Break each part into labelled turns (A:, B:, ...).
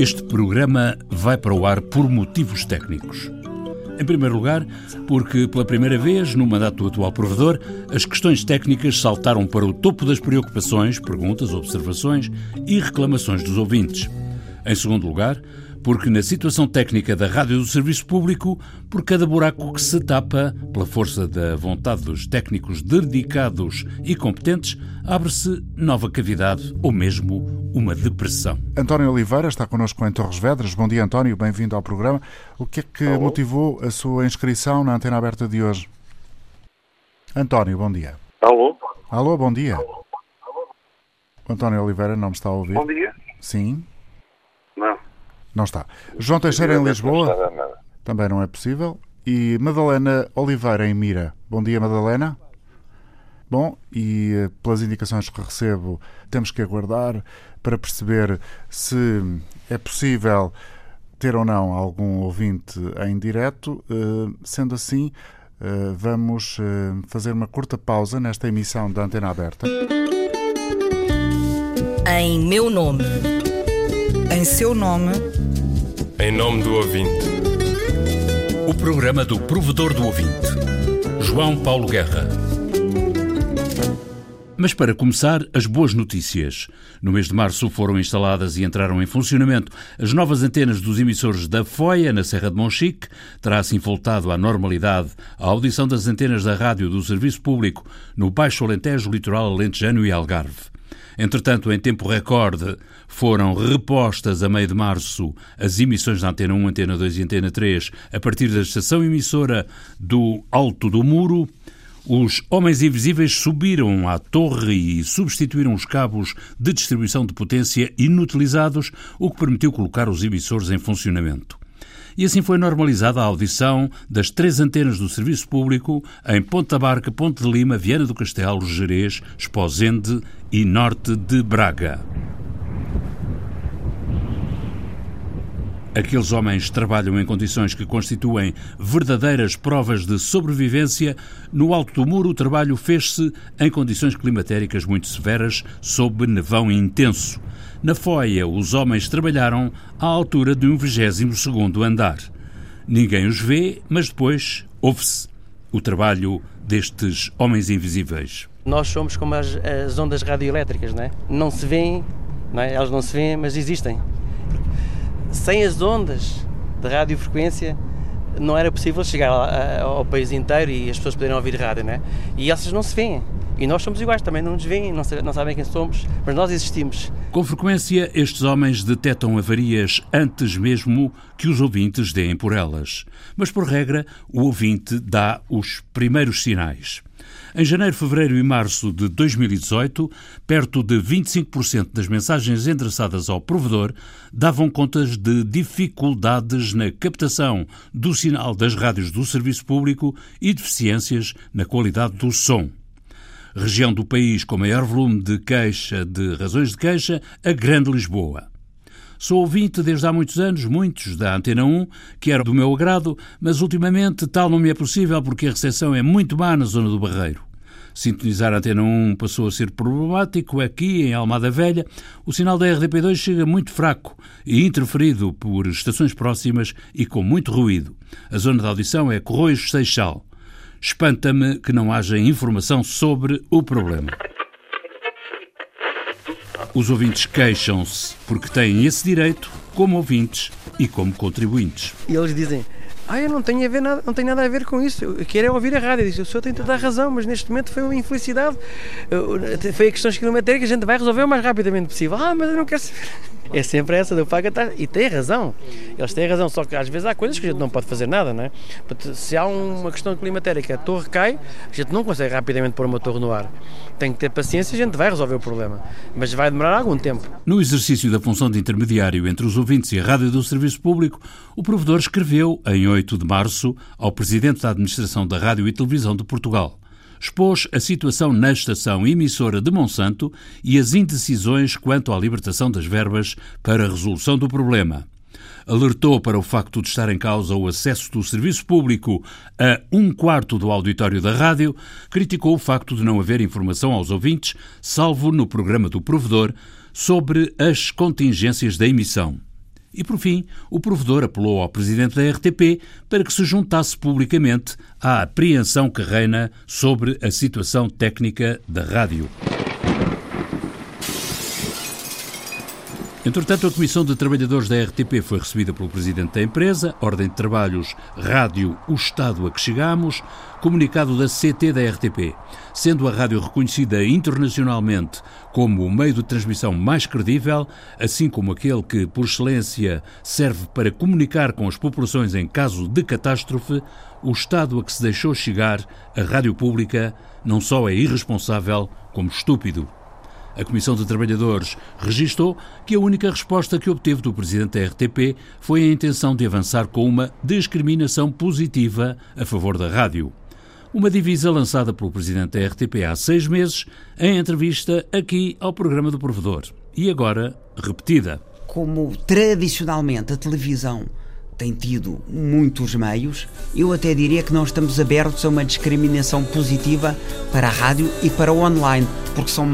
A: Este programa vai para o ar por motivos técnicos. Em primeiro lugar, porque pela primeira vez no mandato do atual provedor, as questões técnicas saltaram para o topo das preocupações, perguntas, observações e reclamações dos ouvintes. Em segundo lugar, porque na situação técnica da rádio do serviço público, por cada buraco que se tapa, pela força da vontade dos técnicos dedicados e competentes, abre-se nova cavidade ou mesmo uma depressão.
B: António Oliveira está connosco em Torres Vedras. Bom dia, António, bem-vindo ao programa. O que é que Alô? motivou a sua inscrição na antena aberta de hoje? António, bom dia.
C: Alô?
B: Alô, bom dia. Alô? António Oliveira não me está a ouvir?
C: Bom dia.
B: Sim.
C: Não.
B: Está. João Teixeira em Lisboa? Também não é possível. E Madalena Oliveira em Mira. Bom dia, Madalena. Bom, e eh, pelas indicações que recebo, temos que aguardar para perceber se é possível ter ou não algum ouvinte em direto. Eh, sendo assim, eh, vamos fazer uma curta pausa nesta emissão da Antena Aberta.
D: Em meu nome.
E: Em seu nome.
F: Em nome do ouvinte.
A: O programa do provedor do ouvinte. João Paulo Guerra. Mas para começar, as boas notícias. No mês de março foram instaladas e entraram em funcionamento as novas antenas dos emissores da FOIA, na Serra de Monchique. Terá assim voltado à normalidade a audição das antenas da rádio do Serviço Público no Baixo Alentejo, Litoral Alentejano e Algarve. Entretanto, em tempo recorde, foram repostas a meio de março as emissões da Antena 1, Antena 2 e Antena 3 a partir da estação emissora do Alto do Muro. Os homens invisíveis subiram à torre e substituíram os cabos de distribuição de potência inutilizados, o que permitiu colocar os emissores em funcionamento e assim foi normalizada a audição das três antenas do serviço público em Ponta Barca, Ponte de Lima, Viana do Castelo, Jerez, Esposende e Norte de Braga. Aqueles homens trabalham em condições que constituem verdadeiras provas de sobrevivência. No alto do muro, o trabalho fez-se em condições climatéricas muito severas, sob nevão intenso. Na foia, os homens trabalharam à altura de um vigésimo segundo andar. Ninguém os vê, mas depois ouve-se o trabalho destes homens invisíveis.
G: Nós somos como as, as ondas radioelétricas, não é? Não se veem, não é? elas não se veem, mas existem. Sem as ondas de radiofrequência, não era possível chegar ao país inteiro e as pessoas poderem ouvir rádio, não é? E essas não se veem. E nós somos iguais, também não nos veem, não, não sabem quem somos, mas nós existimos.
A: Com frequência, estes homens detectam avarias antes mesmo que os ouvintes deem por elas. Mas, por regra, o ouvinte dá os primeiros sinais. Em janeiro, fevereiro e março de 2018, perto de 25% das mensagens endereçadas ao provedor davam contas de dificuldades na captação do sinal das rádios do serviço público e deficiências na qualidade do som região do país com maior volume de queixa de razões de queixa, a Grande Lisboa. Sou ouvinte desde há muitos anos, muitos da Antena 1, que era do meu agrado, mas ultimamente tal não me é possível porque a recepção é muito má na zona do Barreiro. Sintonizar a Antena 1 passou a ser problemático aqui, em Almada Velha. O sinal da RDP2 chega muito fraco e interferido por estações próximas e com muito ruído. A zona de audição é Corroios Seixal. Espanta-me que não haja informação sobre o problema. Os ouvintes queixam-se porque têm esse direito como ouvintes e como contribuintes.
G: E eles dizem: ah, eu não tenho, a ver nada, não tenho nada a ver com isso. Eu quero é ouvir a rádio. Diz, o senhor tem toda a razão, mas neste momento foi uma infelicidade. Foi a questão climatérica, a gente vai resolver o mais rapidamente possível. Ah, mas eu não quero saber. É sempre essa do paga tá, e tem razão. Eles têm razão, só que às vezes há coisas que a gente não pode fazer nada, não é? Se há uma questão climatérica, a torre cai, a gente não consegue rapidamente pôr uma torre no ar. Tem que ter paciência e a gente vai resolver o problema. Mas vai demorar algum tempo.
A: No exercício da função de intermediário entre os ouvintes e a rádio do serviço público, o provedor escreveu, em 8 de março, ao Presidente da Administração da Rádio e Televisão de Portugal expôs a situação na estação emissora de Monsanto e as indecisões quanto à libertação das verbas para a resolução do problema. Alertou para o facto de estar em causa o acesso do serviço público a um quarto do auditório da rádio, criticou o facto de não haver informação aos ouvintes, salvo no programa do provedor, sobre as contingências da emissão. E por fim, o provedor apelou ao presidente da RTP para que se juntasse publicamente à apreensão que reina sobre a situação técnica da rádio. Entretanto, a Comissão de Trabalhadores da RTP foi recebida pelo Presidente da empresa, Ordem de Trabalhos, Rádio, o Estado a que chegamos, comunicado da CT da RTP. Sendo a rádio reconhecida internacionalmente como o meio de transmissão mais credível, assim como aquele que, por excelência, serve para comunicar com as populações em caso de catástrofe, o Estado a que se deixou chegar, a rádio pública, não só é irresponsável, como estúpido. A Comissão de Trabalhadores registou que a única resposta que obteve do presidente da RTP foi a intenção de avançar com uma discriminação positiva a favor da rádio. Uma divisa lançada pelo presidente da RTP há seis meses, em entrevista aqui ao programa do Provedor. E agora repetida.
C: Como tradicionalmente a televisão tem tido muitos meios, eu até diria que não estamos abertos a uma discriminação positiva para a rádio e para o online, porque são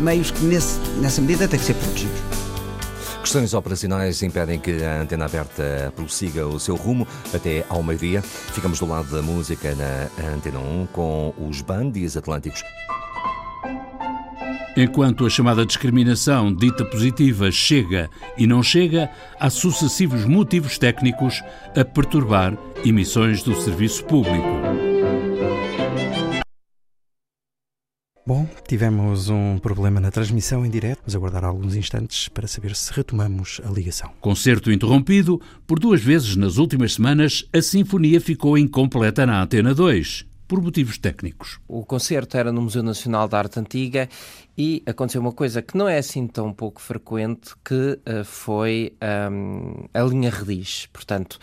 C: meios que nesse, nessa medida têm que ser protegidos.
D: Questões operacionais impedem que a antena aberta prossiga o seu rumo até ao meio-dia. Ficamos do lado da música na Antena 1 com os Bandis Atlânticos.
A: Enquanto a chamada discriminação dita positiva chega e não chega, há sucessivos motivos técnicos a perturbar emissões do serviço público.
H: Bom, tivemos um problema na transmissão em direto. Vamos aguardar alguns instantes para saber se retomamos a ligação.
A: Concerto interrompido. Por duas vezes nas últimas semanas, a sinfonia ficou incompleta na Antena 2 por motivos técnicos.
I: O concerto era no Museu Nacional de Arte Antiga e aconteceu uma coisa que não é assim tão pouco frequente, que uh, foi um, a linha rediz. Portanto,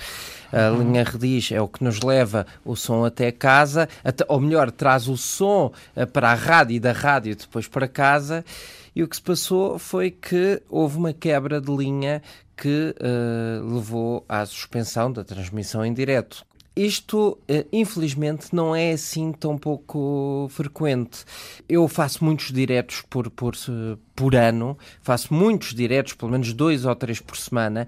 I: a uhum. linha rediz é o que nos leva o som até casa, até, ou melhor, traz o som uh, para a rádio e da rádio depois para casa. E o que se passou foi que houve uma quebra de linha que uh, levou à suspensão da transmissão em direto. Isto, eh, infelizmente, não é assim tão pouco frequente. Eu faço muitos diretos por, por, por ano, faço muitos diretos, pelo menos dois ou três por semana,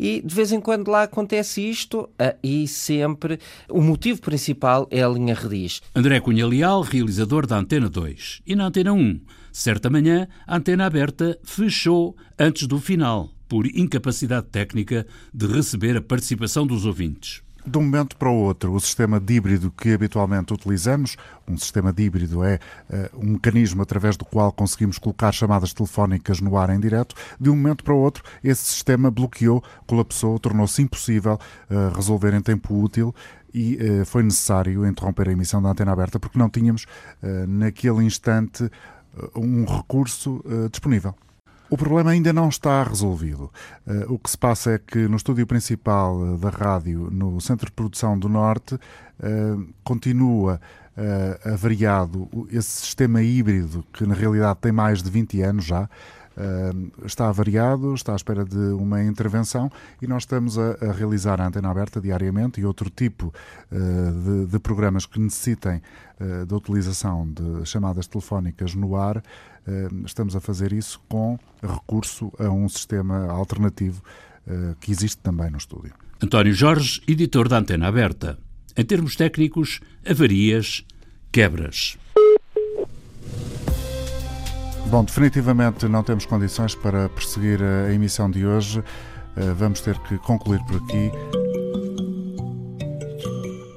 I: e de vez em quando lá acontece isto, eh, e sempre o motivo principal é a linha rediz.
A: André Cunha Leal, realizador da Antena 2. E na Antena 1, certa manhã, a antena aberta fechou antes do final, por incapacidade técnica de receber a participação dos ouvintes.
B: De um momento para o outro, o sistema de híbrido que habitualmente utilizamos, um sistema de híbrido é uh, um mecanismo através do qual conseguimos colocar chamadas telefónicas no ar em direto, de um momento para o outro, esse sistema bloqueou, colapsou, tornou-se impossível uh, resolver em tempo útil e uh, foi necessário interromper a emissão da antena aberta porque não tínhamos, naquele instante, um recurso disponível. O problema ainda não está resolvido. Uh, o que se passa é que no estúdio principal eh, da rádio, no Centro de Produção do Norte, uh, continua uh, avariado esse sistema híbrido que na realidade tem mais de 20 anos já. Uh, está avariado, está à espera de uma intervenção e nós estamos a, a realizar a antena aberta diariamente e outro tipo uh, de, de, programas que necessitem uh, da utilização de chamadas telefónicas no ar estamos a fazer isso com recurso a um sistema alternativo eh, que existe também no estúdio.
A: António Jorge, editor da Antena Aberta. Em termos técnicos, avarias, quebras.
B: Bom, definitivamente não temos condições para perseguir a emissão de hoje. Eh, vamos ter que concluir por aqui.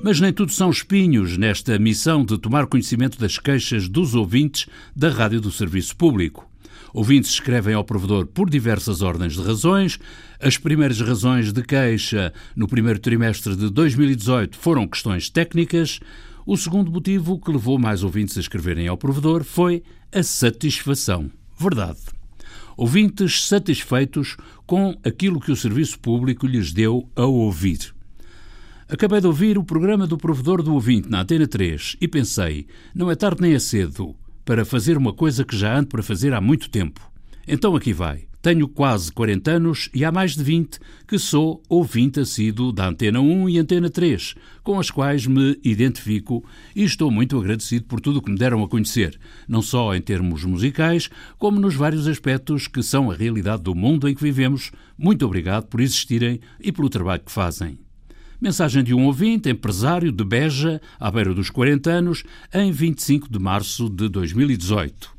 A: Mas nem tudo são espinhos nesta missão de tomar conhecimento das queixas dos ouvintes da Rádio do Serviço Público. Ouvintes escrevem ao provedor por diversas ordens de razões. As primeiras razões de queixa no primeiro trimestre de 2018 foram questões técnicas. O segundo motivo que levou mais ouvintes a escreverem ao provedor foi a satisfação. Verdade. Ouvintes satisfeitos com aquilo que o serviço público lhes deu a ouvir. Acabei de ouvir o programa do provedor do ouvinte na Antena 3 e pensei, não é tarde nem é cedo para fazer uma coisa que já ando para fazer há muito tempo. Então aqui vai. Tenho quase 40 anos e há mais de 20 que sou ouvinte assíduo da Antena 1 e Antena 3, com as quais me identifico e estou muito agradecido por tudo o que me deram a conhecer, não só em termos musicais, como nos vários aspectos que são a realidade do mundo em que vivemos. Muito obrigado por existirem e pelo trabalho que fazem. Mensagem de um ouvinte, empresário de Beja, à beira dos 40 anos, em 25 de março de 2018.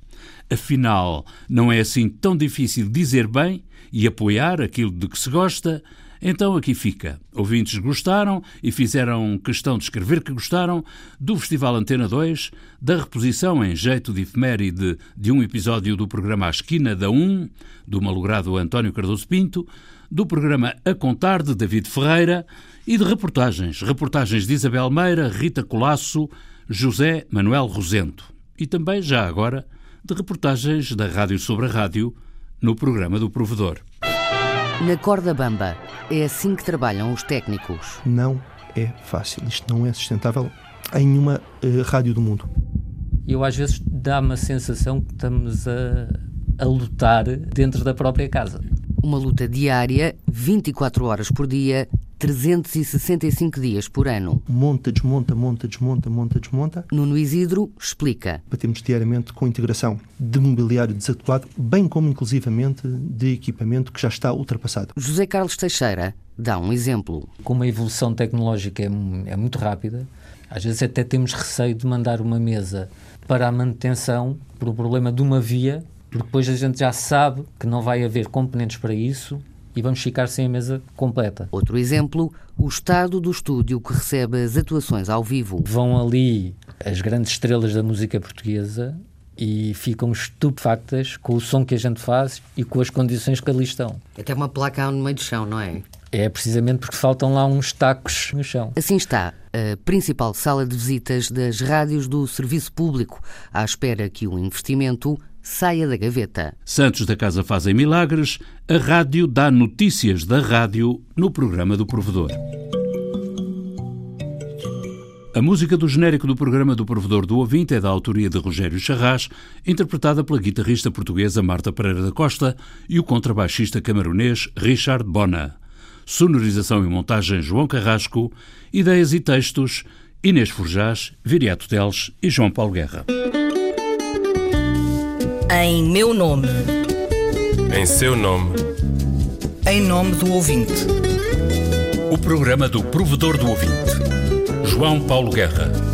A: Afinal, não é assim tão difícil dizer bem e apoiar aquilo de que se gosta? Então aqui fica. Ouvintes gostaram e fizeram questão de escrever que gostaram do Festival Antena 2, da reposição em jeito de efeméride de um episódio do programa A Esquina da 1, do malogrado António Cardoso Pinto, do programa A Contar de David Ferreira e de reportagens. Reportagens de Isabel Meira, Rita Colasso, José Manuel Rosento. E também, já agora, de reportagens da Rádio sobre a Rádio no programa do Provedor.
J: Na corda bamba, é assim que trabalham os técnicos.
K: Não é fácil, isto não é sustentável em nenhuma uh, rádio do mundo.
L: Eu às vezes dá-me a sensação que estamos a, a lutar dentro da própria casa.
J: Uma luta diária, 24 horas por dia, 365 dias por ano.
K: Monta, desmonta, monta, desmonta, monta, desmonta.
J: Nuno Isidro explica.
K: Batemos diariamente com integração de mobiliário desatuado, bem como inclusivamente de equipamento que já está ultrapassado.
J: José Carlos Teixeira dá um exemplo.
L: Como a evolução tecnológica é, é muito rápida, às vezes até temos receio de mandar uma mesa para a manutenção por o problema de uma via, porque depois a gente já sabe que não vai haver componentes para isso e vamos ficar sem a mesa completa.
J: Outro exemplo, o estado do estúdio que recebe as atuações ao vivo.
L: Vão ali as grandes estrelas da música portuguesa e ficam estupefactas com o som que a gente faz e com as condições que ali estão.
J: Até uma placa no meio do chão, não é?
L: É precisamente porque faltam lá uns tacos no chão.
J: Assim está a principal sala de visitas das rádios do serviço público, à espera que o investimento saia da gaveta.
A: Santos da Casa fazem milagres, a rádio dá notícias da rádio no programa do provedor. A música do genérico do programa do Provedor do Ouvinte é da autoria de Rogério Charras, interpretada pela guitarrista portuguesa Marta Pereira da Costa e o contrabaixista camaronês Richard Bona. Sonorização e montagem João Carrasco, ideias e textos Inês Forjás, Viriato Teles e João Paulo Guerra.
E: Em meu nome.
F: Em seu nome.
E: Em nome do ouvinte.
A: O programa do provedor do ouvinte. João Paulo Guerra.